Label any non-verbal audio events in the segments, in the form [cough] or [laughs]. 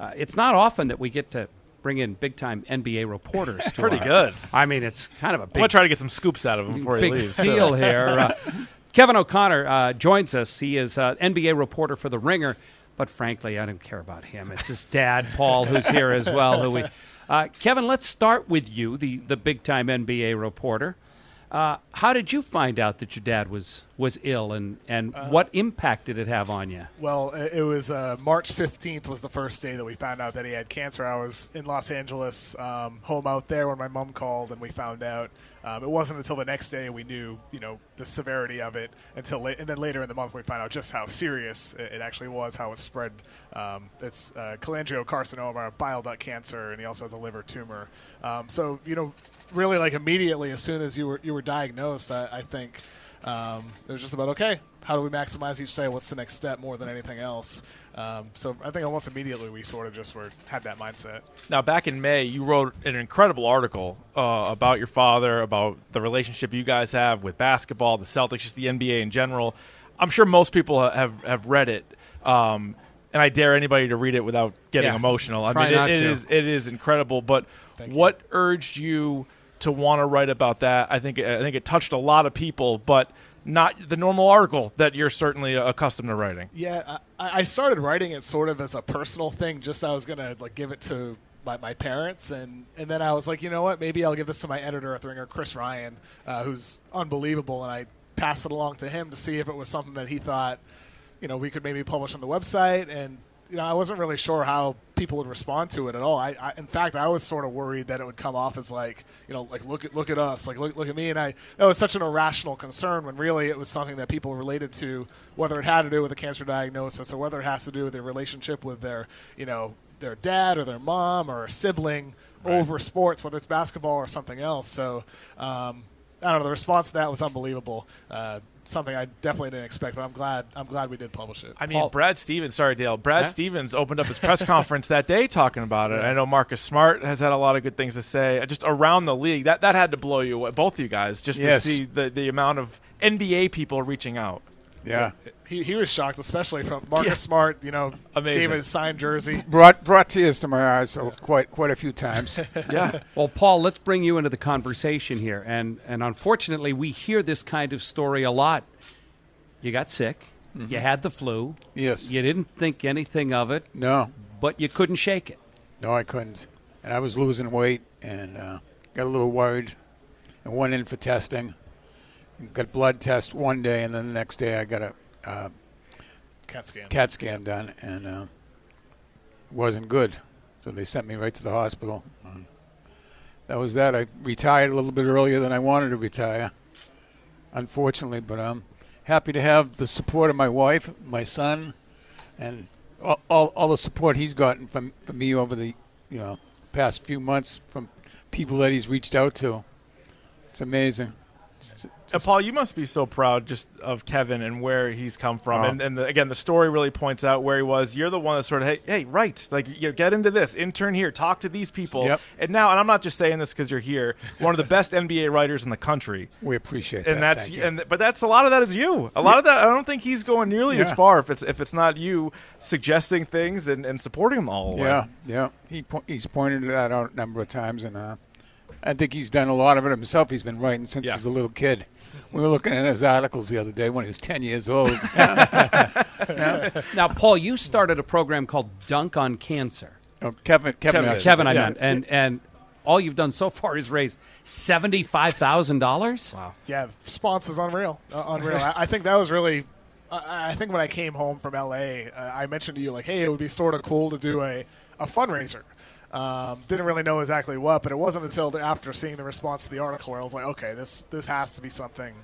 uh, it's not often that we get to bring in big time NBA reporters. [laughs] to Pretty our- good. I mean, it's kind of a I'm gonna try to get some scoops out of him before he big leaves. deal here. Uh, [laughs] Kevin O'Connor uh, joins us. He is an NBA reporter for The Ringer, but frankly, I don't care about him. It's his dad, Paul, who's here as well. Who we, uh, Kevin, let's start with you, the the big time NBA reporter. Uh, how did you find out that your dad was was ill, and and what impact did it have on you? Well, it was uh, March 15th was the first day that we found out that he had cancer. I was in Los Angeles, um, home out there when my mom called and we found out. Um, it wasn't until the next day we knew, you know, the severity of it. Until la- and then later in the month we find out just how serious it, it actually was, how it spread. Um, it's uh, cholangiocarcinoma, bile duct cancer, and he also has a liver tumor. Um, so you know, really like immediately as soon as you were you were diagnosed, I, I think um, it was just about okay. How do we maximize each day? What's the next step more than anything else? Um, so I think almost immediately we sort of just were had that mindset. Now, back in May, you wrote an incredible article uh, about your father, about the relationship you guys have with basketball, the Celtics, just the NBA in general. I'm sure most people have have read it, um, and I dare anybody to read it without getting Yeah. emotional. I Try mean, not it, it to. is it is incredible. But Thank you. what urged you to want to write about that? I think I think it touched a lot of people, but not the normal article that you're certainly accustomed to writing. Yeah, I, I started writing it sort of as a personal thing. Just I was gonna like give it to my, my parents, and and then I was like, you know what? Maybe I'll give this to my editor at the Ringer, Chris Ryan, uh, who's unbelievable, and I passed it along to him to see if it was something that he thought, you know, we could maybe publish on the website. And you know, I wasn't really sure how people would respond to it at all. I, I in fact, I was sort of worried that it would come off as like, you know, like look at look at us, like look look at me, and I that was such an irrational concern when really it was something that people related to, whether it had to do with a cancer diagnosis or whether it has to do with their relationship with their, you know, their dad or their mom or a sibling over sports, whether it's basketball or something else. So. Um, I don't know. The response to that was unbelievable. Uh, something I definitely didn't expect, but I'm glad. I'm glad we did publish it. I mean, Paul- Brad Stevens. Sorry, Dale. Brad Yeah. Stevens opened up his press [laughs] conference that day talking about it. I know Marcus Smart has had a lot of good things to say. Just around the league, that that had to blow you away, both of you guys, just Yes. to see the the amount of NBA people reaching out. Yeah. He, he was shocked, especially from Marcus Yeah. Smart. You know, Amazing. gave his signed jersey. Brought brought tears to my eyes uh, quite quite a few times. [laughs] Yeah, Well, Paul, let's bring you into the conversation here, and and unfortunately, we hear this kind of story a lot. You got sick, you had the flu, yes. you didn't think anything of it, No. but you couldn't shake it. No, I couldn't. And I was losing weight and uh, got a little worried and went in for testing. Got blood test one day, and then the next day I got a uh, CAT scan. CAT scan done, and uh, it wasn't good. So they sent me right to the hospital. And that was that. I retired a little bit earlier than I wanted to retire, unfortunately. But I'm happy to have the support of my wife, my son, and all, all, all the support he's gotten from, from me over the you know past few months from people that he's reached out to. It's amazing. Uh, Paul, you must be so proud just of Kevin and where he's come from. Oh. And, and the, again, the story really points out where he was. You're the one that sort of, hey, hey, right, like you know, get into this, intern here, talk to these people. Yep. And now, and I'm not just saying this because you're here, [laughs] one of the best NBA writers in the country. we appreciate that. and that's Thank you. and but that's a lot of that is you. A lot of that I don't think he's going nearly as far if it's if it's not you suggesting things and, and supporting them all the way. Yeah, yeah. He po- he's pointed that out a number of times, and uh, I think he's done a lot of it himself. He's been writing since Yeah. he's a little kid. We were looking at his articles the other day when he was ten years old. [laughs] Now, Paul, you started a program called Dunk on Cancer. Oh, Kevin, Kevin, Kevin Kevin, I Yeah. meant, and and all you've done so far is raise seventy five thousand dollars. Wow. Yeah, the response was unreal. Uh, unreal. I, I think that was really. I I think when I came home from LA, uh, I mentioned to you like, hey, it would be sort of cool to do a, a fundraiser. Um, didn't really know exactly what, but it wasn't until after seeing the response to the article where I was like, okay, this this has to be something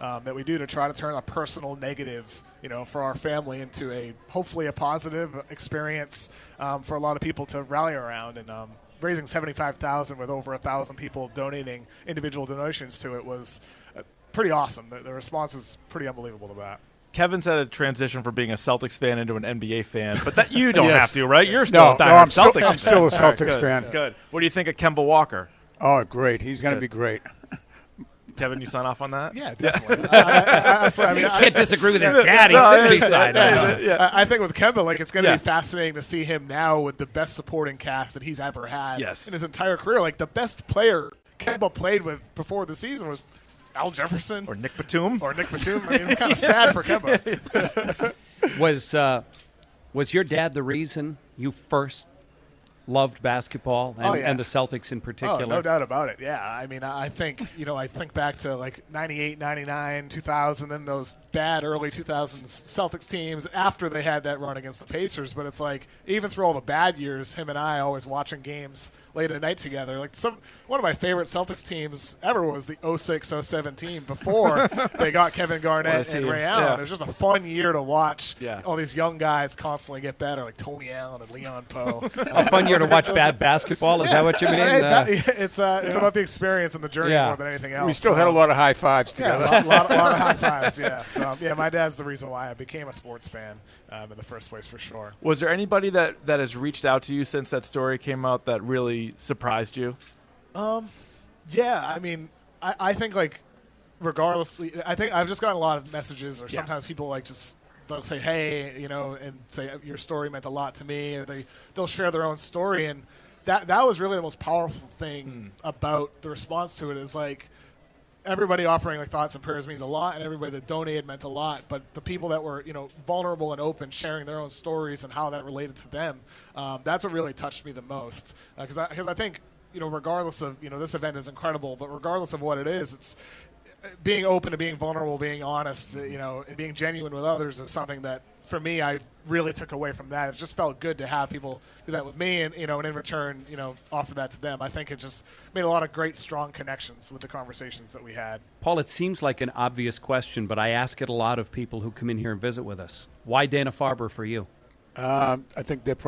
um, that we do to try to turn a personal negative, you know, for our family into a hopefully a positive experience um, for a lot of people to rally around and. Um, Raising seventy-five thousand with over a thousand people donating individual donations to it was uh, pretty awesome. The, the response was pretty unbelievable to that. Kevin's had a transition from being a Celtics fan into an NBA fan, but that you [laughs] don't Yes. have to, right? You're still No, a no, I'm still- Celtics I'm fan. still a All right, Celtics good, fan. Good. What do you think of Kemba Walker? Oh, great! He's going to be great. Kevin, you sign off on that? Yeah, definitely. [laughs] I, I, I, so, I mean, I, Can't disagree with his dad. He's sitting beside him. yeah. I I think with Kemba, like it's going to Yeah. be fascinating to see him now with the best supporting cast that he's ever had Yes. in his entire career. Like the best player Kemba played with before the season was Al Jefferson Or Nick Batum? or Nick Batum. I mean, it's kind of [laughs] sad for Kemba. [laughs] Was uh, was your dad the reason you first loved basketball oh, and, Oh, yeah. and the Celtics in particular. Oh, no doubt about it. Yeah. I mean, I I think, you know, I think back to like 98, 99, 2000, then those bad early 2000s Celtics teams after they had that run against the Pacers. But it's like, even through all the bad years, him and I always watching games late at night together. Like, some one of my favorite Celtics teams ever was the 06 07 team before [laughs] they got Kevin Garnett and. Ray Allen. Yeah. It was just a fun year to watch Yeah. all these young guys constantly get better, like Tony Allen and Leon Powe. A fun year to watch bad basketball. Is that what you [laughs] mean? Hey, Uh, it's uh, it's about the experience and the journey Yeah. more than anything else. We still So, had a lot of high fives yeah, a together. lot, lot, lot of [laughs] high fives. Yeah, so yeah, my dad's the reason why I became a sports fan um, in the first place for sure. Was there anybody that, that has reached out to you since that story came out that really surprised you? Um, Yeah, I mean, I, I think like regardless, I think I've just gotten a lot of messages, or Yeah. sometimes people like just they'll say, "Hey," you know, and say uh, your story meant a lot to me, or they they'll share their own story, and that that was really the most powerful thing hmm. about the response to it is like everybody offering like thoughts and prayers means a lot and everybody that donated meant a lot but the people that were you know vulnerable and open sharing their own stories and how that related to them um, that's what really touched me the most uh, because I, 'cause I think you know regardless of you know this event is incredible but regardless of what it is it's being open to being vulnerable being honest uh, you know and being genuine with others is something that for me I really took away from that it just felt good to have people do that with me and you know and in return you know offer that to them I think it just made a lot of great strong connections with the conversations that we had Paul, it seems like an obvious question, but I ask it a lot of people who come in here and visit with us. Why Dana Farber for you? Um, I think they're probably